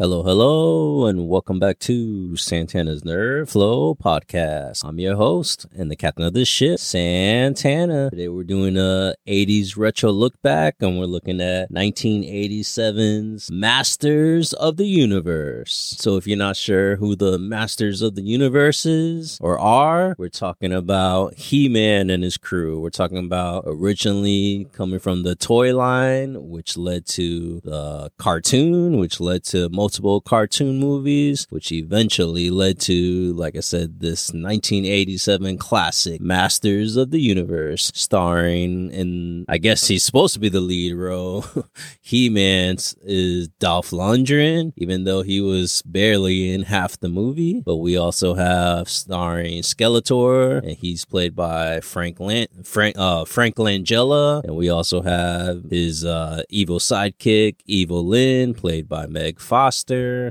Hello, hello, and welcome back to Santana's Nerd Flow podcast. I'm your host and the captain of this ship, Santana. Today we're doing a 80s retro look back, and we're looking at 1987's Masters of the Universe. So if you're not sure who the Masters of the Universe is or are, we're talking about He-Man and his crew. We're talking about originally coming from the toy line, which led to the cartoon, which led to multiple cartoon movies, which eventually led to, like I said, this 1987 classic, Masters of the Universe, starring, and I guess he's supposed to be the lead role. he Man is Dolph Lundgren, even though he was barely in half the movie. But we also have starring Skeletor, and he's played by Frank Lan- Frank uh, Frank Langella, and we also have his uh, evil sidekick, Evil Lyn, played by Meg Foster.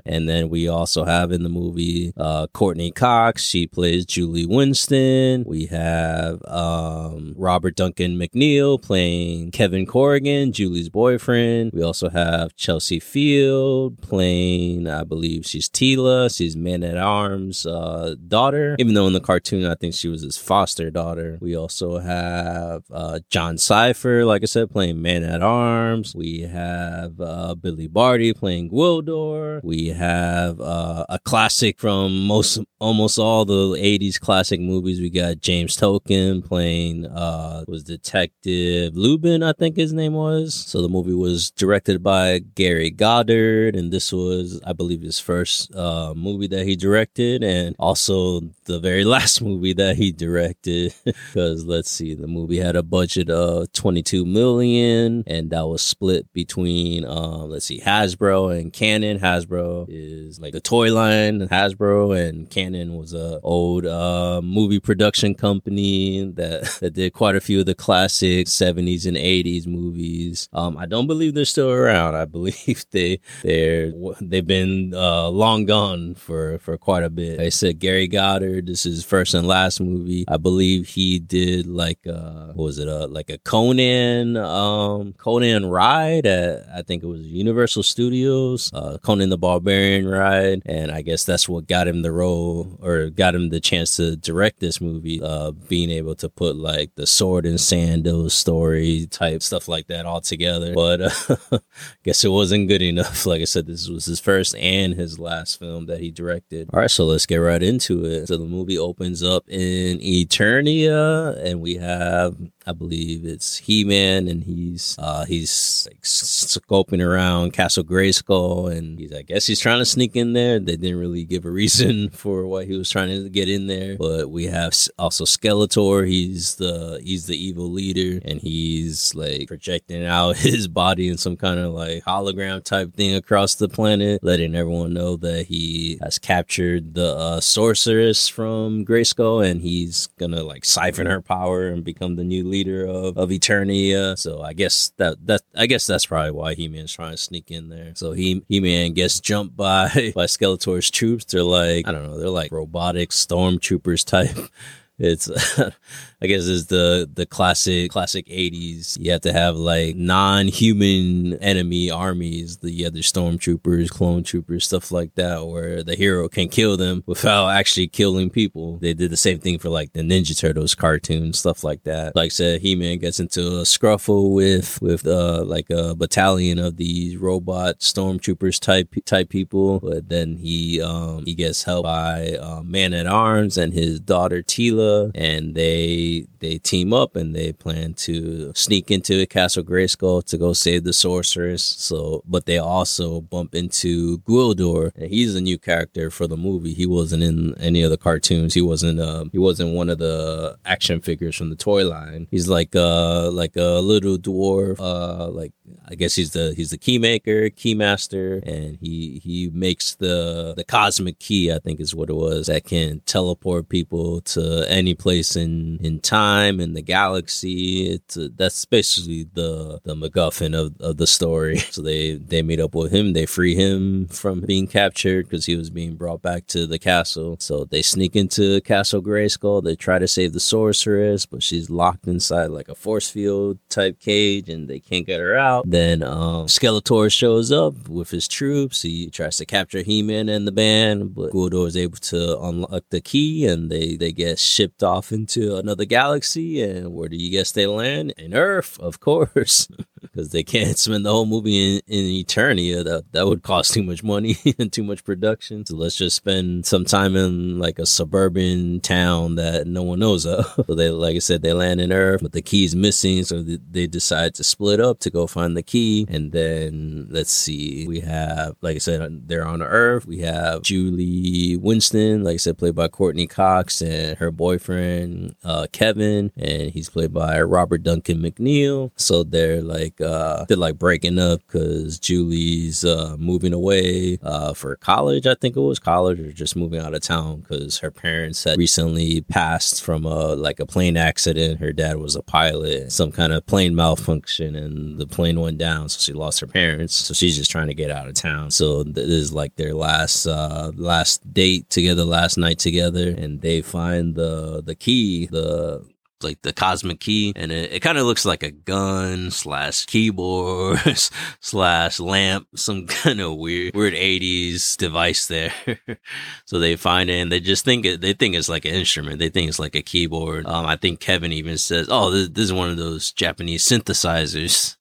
And then we also have in the movie uh, Courteney Cox. She plays Julie Winston. We have um, Robert Duncan McNeil playing Kevin Corrigan, Julie's boyfriend. We also have Chelsea Field playing, I believe she's Teela. She's Man at Arms' uh, daughter. Even though in the cartoon, I think she was his foster daughter. We also have uh, John Cypher, like I said, playing Man at Arms. We have uh, Billy Barty playing Gwildor. We have uh, a classic from most almost all the 80s classic movies. We got James Tolkan playing uh was Detective Lubin, I think his name was. So the movie was directed by Gary Goddard and this was I believe his first uh movie that he directed and also the very last movie that he directed because let's see the movie had a budget of 22 million and that was split between uh, let's see Hasbro and Cannon Hasbro is like the toy line, Hasbro, and Cannon was a old uh, movie production company that that did quite a few of the classic 70s and 80s movies. Um, I don't believe they're still around. I believe they they're they've been uh, long gone for for quite a bit. I said Gary Goddard. This is first and last movie. I believe he did like uh, what was it? Uh, like a Conan um Conan ride at I think it was Universal Studios. Uh, Conan the Barbarian ride, and I guess that's what got him the role or got him the chance to direct this movie. Uh, being able to put like the sword and sandals story type stuff like that all together, but uh, I guess it wasn't good enough. Like I said, this was his first and his last film that he directed. All right, so let's get right into it. So the movie opens up in Eternia, and we have I believe it's He Man, and he's uh, he's like scoping around Castle Grayskull, and he's I guess he's trying to sneak in there. They didn't really give a reason for why he was trying to get in there, but we have also Skeletor. He's the he's the evil leader, and he's like projecting out his body in some kind of like hologram type thing across the planet, letting everyone know that he has captured the uh, sorceress from Grayskull, and he's gonna like siphon her power and become the new leader of, of Eternia. So I guess that that I guess that's probably why He Man's trying to sneak in there. So He He Man gets jumped by by Skeletor's troops. They're like I don't know, they're like robotic stormtroopers type it's I guess it's the the classic classic 80s. You have to have like non-human enemy armies, the other stormtroopers, clone troopers, stuff like that, where the hero can kill them without actually killing people. They did the same thing for like the Ninja Turtles cartoon, stuff like that. Like I said, He-Man gets into a scruffle with with uh like a battalion of these robot stormtroopers type type people, but then he um he gets helped by uh, Man at Arms and his daughter Teela and they they team up and they plan to sneak into Castle Grayskull to go save the sorceress. So, but they also bump into Gwildor, and he's a new character for the movie. He wasn't in any of the cartoons. He wasn't uh, he wasn't one of the action figures from the toy line. He's like uh like a little dwarf, uh like I guess he's the he's the key maker, key master, and he he makes the the cosmic key. I think is what it was that can teleport people to any place in in time in the galaxy. It's that's basically the the MacGuffin of, of the story. So they they meet up with him. They free him from being captured because he was being brought back to the castle. So they sneak into Castle Grayskull. They try to save the sorceress, but she's locked inside like a force field type cage, and they can't get her out. Then um, Skeletor shows up with his troops. He tries to capture He-Man and the band, but Gwildor is able to unlock the key, and they they get shipped off into another galaxy. And where do you guess they land? In Earth, of course. because they can't spend the whole movie in, in Eternia. That that would cost too much money and too much production. So let's just spend some time in like a suburban town that no one knows of. so they, like I said, they land in Earth, but the key's missing. So they, they decide to split up to go find the key. And then let's see, we have, like I said, they're on Earth. We have Julie Winston, like I said, played by Courteney Cox, and her boyfriend uh, Kevin, and he's played by Robert Duncan McNeil. So they're like like uh they're like breaking up because Julie's uh moving away uh for college. I think it was college or just moving out of town because her parents had recently passed from a like a plane accident. Her dad was a pilot, some kind of plane malfunction, and the plane went down, so she lost her parents. So she's just trying to get out of town. So this is like their last uh last date together, last night together, and they find the the key, the like the cosmic key and it, it kind of looks like a gun slash keyboard slash lamp some kind of weird weird 80s device there. So they find it and they just think it they think it's like an instrument. They think it's like a keyboard. Um i think kevin even says oh this, this is one of those japanese synthesizers.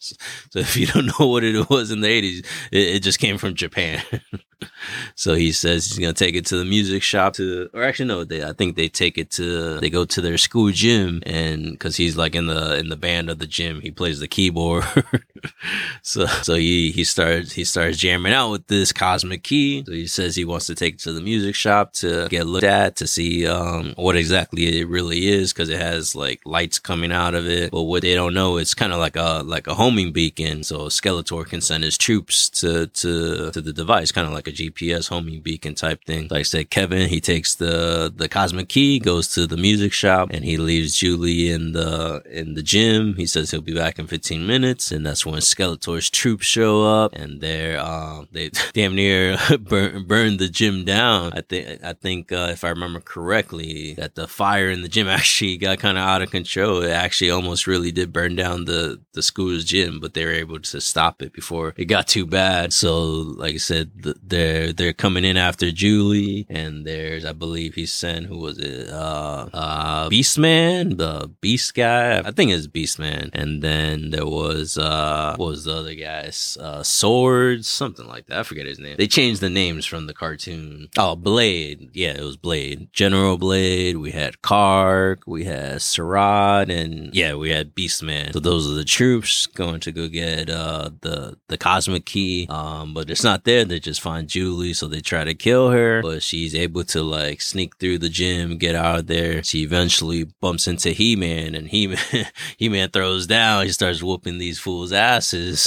So if you don't know what it was in the 80s it, it just came from japan. So he says he's gonna take it to the music shop to, or actually no, they I think they take it to they go to their school gym and because he's like in the in the band of the gym, he plays the keyboard. so so he he starts he starts jamming out with this cosmic key. So he says he wants to take it to the music shop to get looked at to see um what exactly it really is because it has like lights coming out of it. But what they don't know, it's kind of like a like a homing beacon. So Skeletor can send his troops to to to the device, kind of like a GPS homing beacon type thing. Like I said, Kevin, he takes the, the cosmic key, goes to the music shop and he leaves Julie in the, in the gym. He says he'll be back in 15 minutes. And that's when Skeletor's troops show up and they're, um, they damn near burn, burn the gym down. I think, I think, uh, if I remember correctly, that the fire in the gym actually got kind of out of control. It actually almost really did burn down the, the school's gym, but they were able to stop it before it got too bad. So, like I said, the, they're they're coming in after Julie, and there's I believe he sent who was it? Uh, uh, Beastman, the Beast guy. I think it's Beastman, and then there was uh, what was the other guys? Uh, Swords, something like that. I forget his name. They changed the names from the cartoon. Oh, Blade. Yeah, it was Blade. General Blade. We had Karg. We had Saurod, and yeah, we had Beastman. So those are the troops going to go get uh the the cosmic key. Um, but it's not there. They just find Julie, so they try to kill her, but she's able to like sneak through the gym, get out of there. She eventually bumps into He-Man and He-Man, He-Man throws down. He starts whooping these fools'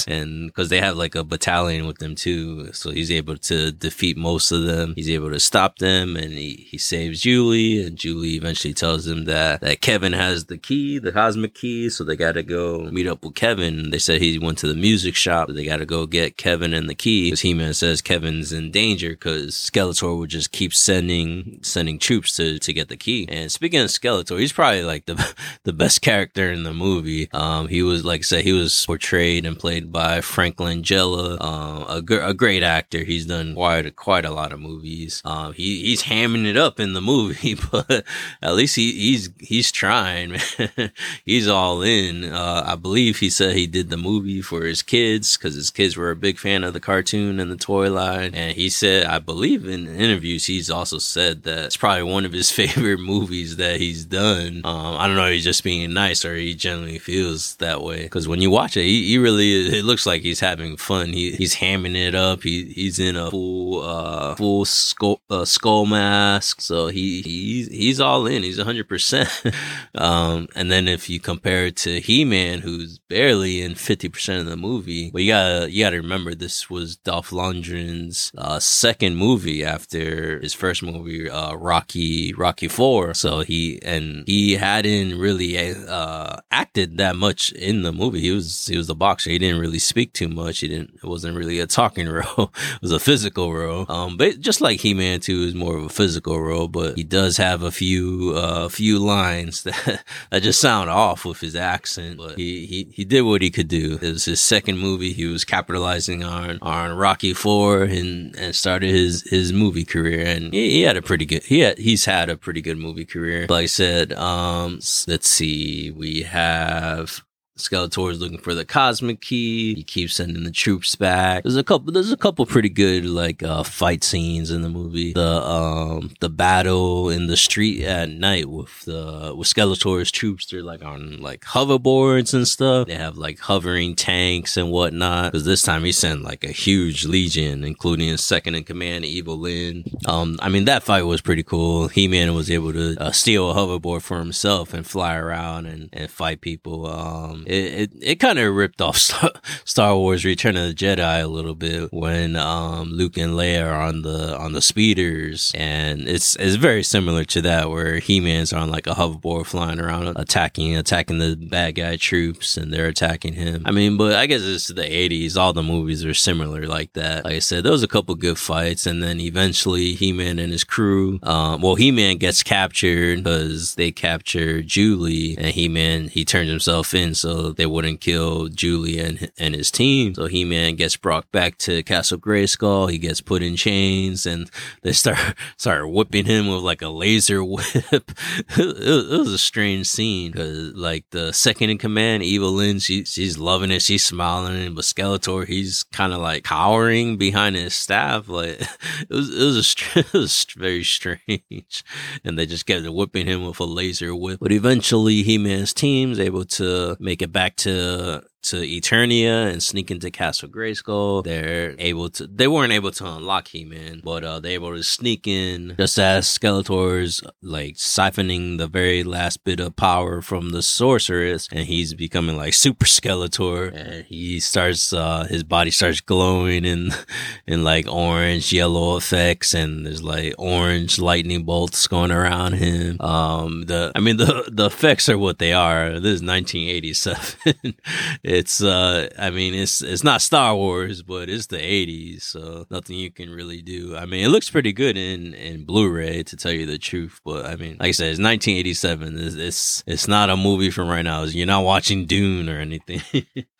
and cause they have like a battalion with them too. So he's able to defeat most of them. He's able to stop them and he, he saves Julie and Julie eventually tells him that, that Kevin has the key, the cosmic key. So they got to go meet up with Kevin. They said he went to the music shop. They got to go get Kevin and the key because He-Man says Kevin's in danger because Skeletor would just keep sending sending troops to to get the key. And speaking of Skeletor, he's probably like the the best character in the movie. Um, he was like I said, he was portrayed and played by Frank Langella, um, a, gr- a great actor. He's done quite a, quite a lot of movies. Um, he he's hamming it up in the movie, but at least he he's he's trying. he's all in. Uh, I believe he said he did the movie for his kids because his kids were a big fan of the cartoon and the toy line, and he said, I believe in interviews, he's also said that it's probably one of his favorite movies that he's done. Um, I don't know, he's just being nice or he genuinely feels that way. Because when you watch it, he, he really it looks like he's having fun. He, he's hamming it up. He he's in a full uh full skull uh, skull mask, so he he's he's all in. He's hundred percent. Um, and then if you compare it to He Man, who's barely in fifty percent of the movie, but you gotta you gotta remember this was Dolph Lundgren's uh, second movie after his first movie, uh, Rocky Rocky Four. So he and he hadn't really uh, acted that much in the movie. He was he was He didn't really speak too much. He didn't. It wasn't really a talking role. it was a physical role. Um, but just like He Man Two is more of a physical role, but he does have a few uh few lines that that just sound off with his accent. But he he he did what he could do. It was his second movie. He was capitalizing on on Rocky Four and and started his his movie career. And he, he had a pretty good. He had, he's had a pretty good movie career. Like I said, um, let's see, we have Skeletor is looking for the cosmic key. He keeps sending the troops back. There's a couple. There's a couple pretty good like uh, fight scenes in the movie. The um the battle in the street at night with the with Skeletor's troops. They're like on like hoverboards and stuff. They have like hovering tanks and whatnot. Because this time he sent like a huge legion, including his second in command, Evil-Lyn. Um, I mean that fight was pretty cool. He Man was able to uh, steal a hoverboard for himself and fly around and and fight people. Um, it it, it kind of ripped off Star, Wars Return of the Jedi a little bit when um, Luke and Leia are on the on the speeders, and it's it's very similar to that where He Man's on like a hoverboard flying around attacking attacking the bad guy troops, and they're attacking him. I mean, but I guess it's the '80s. All the movies are similar like that. Like I said, there was a couple good fights, and then eventually He Man and his crew. Um, well, He Man gets captured because they capture Julie, and He Man he turns himself in, so they wouldn't kill Julie and, and his team. So He Man gets brought back to Castle Grayskull. He gets put in chains and they start, start whipping him with like a laser whip. it, was a strange scene because like the second in command, Evil-Lyn, she, she's loving it. She's smiling. But Skeletor, he's kind of like cowering behind his staff. Like it was, it was, a, it was very strange. And they just kept whipping him with a laser whip. But eventually He Man's team's able to make it back to to Eternia and sneak into Castle Grayskull. They're able to, they weren't able to unlock He-Man, but uh, they're able to sneak in just as Skeletor's like siphoning the very last bit of power from the sorceress and he's becoming like Super Skeletor and he starts, uh, his body starts glowing in, in like orange, yellow effects and there's like orange lightning bolts going around him. Um, the, I mean, the, the effects are what they are. This is 1987 it's uh I mean it's it's not Star Wars, but it's the eighties, so nothing you can really do. I mean it looks pretty good in in Blu-ray to tell you the truth, but I mean like I said, it's nineteen eighty seven. It's, it's it's not a movie from right now. You're not watching Dune or anything.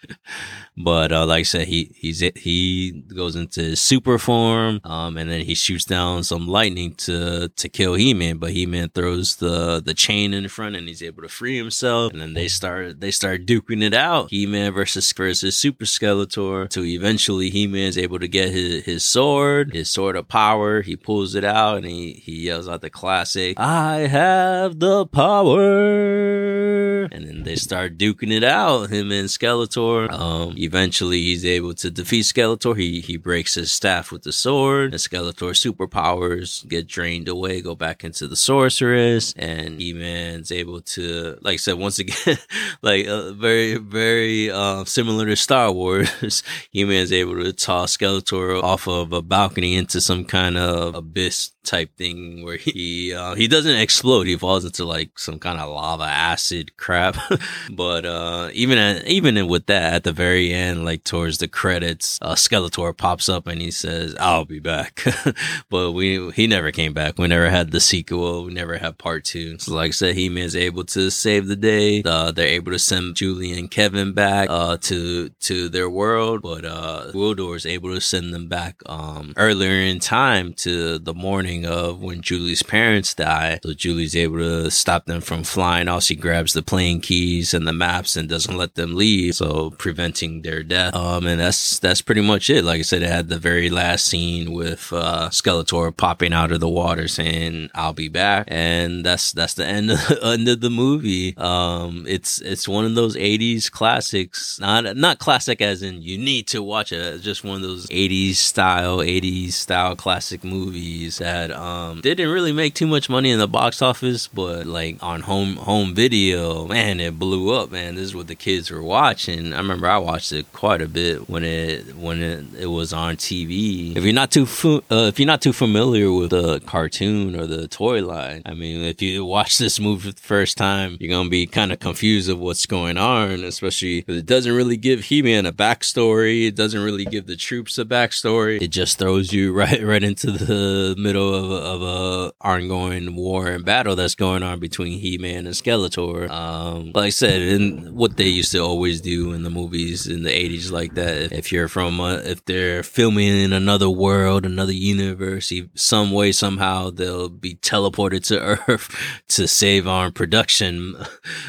but uh, like I said, he he's he goes into super form, um, and then he shoots down some lightning to to kill He Man. But He Man throws the the chain in the front, and he's able to free himself. And then they start they start duking it out. He Man versus versus Super Skeletor. To eventually He Man's able to get his his sword, his sword of power. He pulls it out, and he he yells out the classic, "I have the power." And then they start duking it out. Him and Skeletor. Um, eventually he's able to defeat Skeletor. He he breaks his staff with the sword. And Skeletor's superpowers get drained away, go back into the sorceress, and He-Man's able to, like I said, once again, like uh, very very uh, similar to Star Wars. He-Man's able to toss Skeletor off of a balcony into some kind of abyss type thing where he uh, he doesn't explode. He falls into like some kind of lava acid crap. but uh, even at, even with that, at the very end, like towards the credits, uh, Skeletor pops up and he says, "I'll be back." but we he never came back. We never had the sequel. We never had part two. So like I said, He is able to save the day. Uh, they're able to send Julie and Kevin back uh, to to their world, but uh, Gwildor is able to send them back um, earlier in time to the morning morning of when Julie's parents die. So Julie's able to stop them from flying off. She grabs the plane keys and the maps and doesn't let them leave. So preventing their death. Um, and that's, that's pretty much it. Like I said, it had the very last scene with, uh, Skeletor popping out of the water saying, I'll be back. And that's, that's the end of, end of the movie. Um, it's, it's one of those 80s classics. Not, not classic as in you need to watch it. It's just one of those 80s style, 80s style classic movies that, um, didn't really make too much money in the box office, but like on home, home video, man, it blew up, man. This is what the kids were watching. I remember I watched it quite a bit when it, when it, it was on TV. If you're not too, fu- uh, if you're not too familiar with the cartoon or the toy line, I mean, if you watch this movie for the first time, you're gonna be kind of confused of what's going on, especially because it doesn't really give He-Man a backstory. It doesn't really give the troops a backstory. It just throws you right right into the middle of a, of a ongoing war and battle that's going on between He-Man and Skeletor. Um, like I said, and what they used to always do in the movies in the 80s like that, if you're from, a, if they're filming in another world, another universe, some way, somehow, they'll be teleported to Earth to save on production.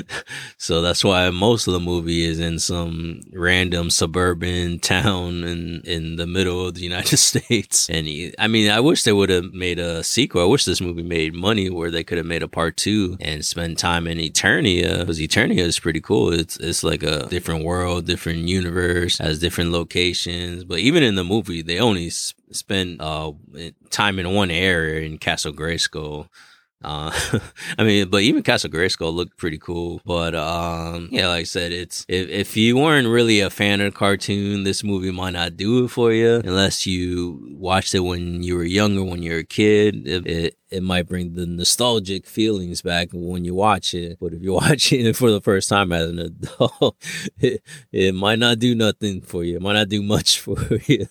so that's why most of the movie is in some random suburban town in, in the middle of the United States. And he, I mean, I wish they would have made a sequel. I wish this movie made money where they could have made a part two and spend time in Eternia because Eternia is pretty cool. It's, it's like a different world, different universe, has different locations. But even in the movie, they only spend uh, time in one area in Castle Grayskull. Uh, I mean, but even Castle Grayskull looked pretty cool. But um, yeah, like I said, it's if if you weren't really a fan of the cartoon, this movie might not do it for you unless you watched it when you were younger, when you were a kid. It, it it might bring the nostalgic feelings back when you watch it. But if you're watching it for the first time as an adult, it, it might not do nothing for you. It might not do much for you,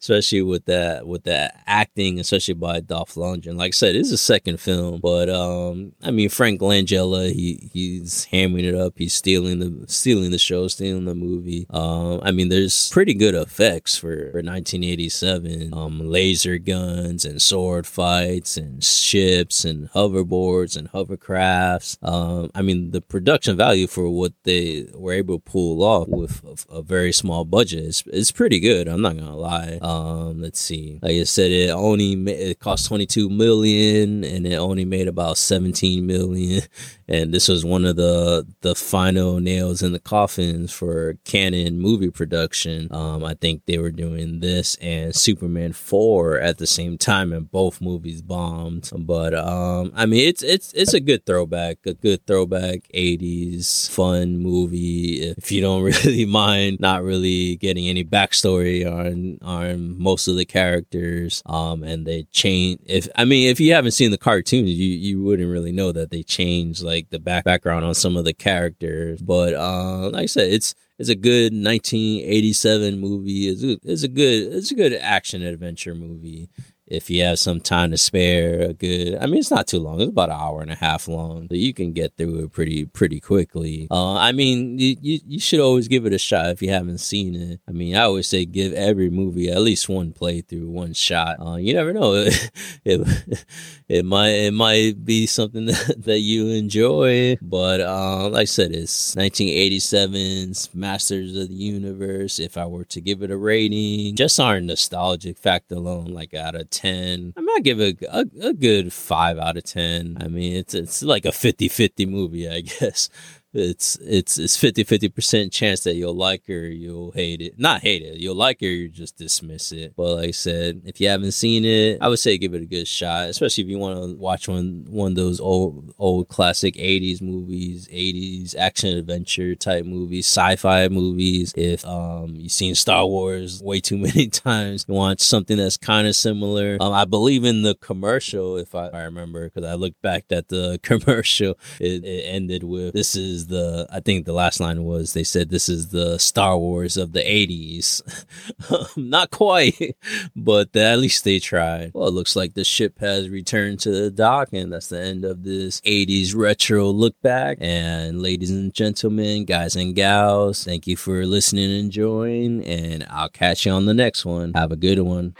especially with that with that acting, especially by Dolph Lundgren. Like I said, it's a second film, but um, I mean Frank Langella, he he's hammering it up. He's stealing the stealing the show, stealing the movie. Um, I mean, there's pretty good effects for, for 1987. Um, laser guns and sword fights and ships and hoverboards and hovercrafts. Um, I mean, the production value for what they were able to pull off with a, a very small budget is, is pretty good. I'm not gonna lie. Um, let's see. Like I said, it only ma- it cost 22 million and it only made about 17 million. And this was one of the the final nails in the coffins for Cannon movie production. Um, I think they were doing this and Superman 4 at the same time, and both movies bombed. But um, I mean, it's it's it's a good throwback, a good throwback '80s fun movie. If you don't really mind, not really getting any backstory on on most of the characters, um, and they change. If I mean, if you haven't seen the cartoons, you you wouldn't really know that they changed like the back background on some of the characters. But uh, like I said, it's it's a good 1987 movie. It's a, it's a good it's a good action adventure movie if you have some time to spare a good i mean it's not too long it's about an hour and a half long so you can get through it pretty pretty quickly. Uh, i mean you, you, you should always give it a shot if you haven't seen it. I mean i always say give every movie at least one playthrough one shot. Uh, you never know. It, it, it might it might be something that, that you enjoy but uh, like i said it's 1987's masters of the universe. If i were to give it a rating just our nostalgic fact alone like out of 10 10. I might give a, a, a good 5 out of 10. I mean, it's it's like a 50 50 movie, I guess it's it's it's 50 50 percent chance that you'll like her you'll hate it. Not hate it you'll like her you just dismiss it. But like i said if you haven't seen it i would say give it a good shot especially if you want to watch one one of those old old classic 80s movies 80s action adventure type movies sci-fi movies. If um you've seen star wars way too many times you want something that's kind of similar. Um i believe in the commercial if i, I remember because i looked back at the commercial it, it ended with this is is the I think the last line was they said this is the Star Wars of the 80s. Um, not quite, but at least they tried. Well, it looks like the ship has returned to the dock and that's the end of this 80s retro look back. And ladies and gentlemen, guys and gals, thank you for listening and enjoying and I'll catch you on the next one. Have a good one.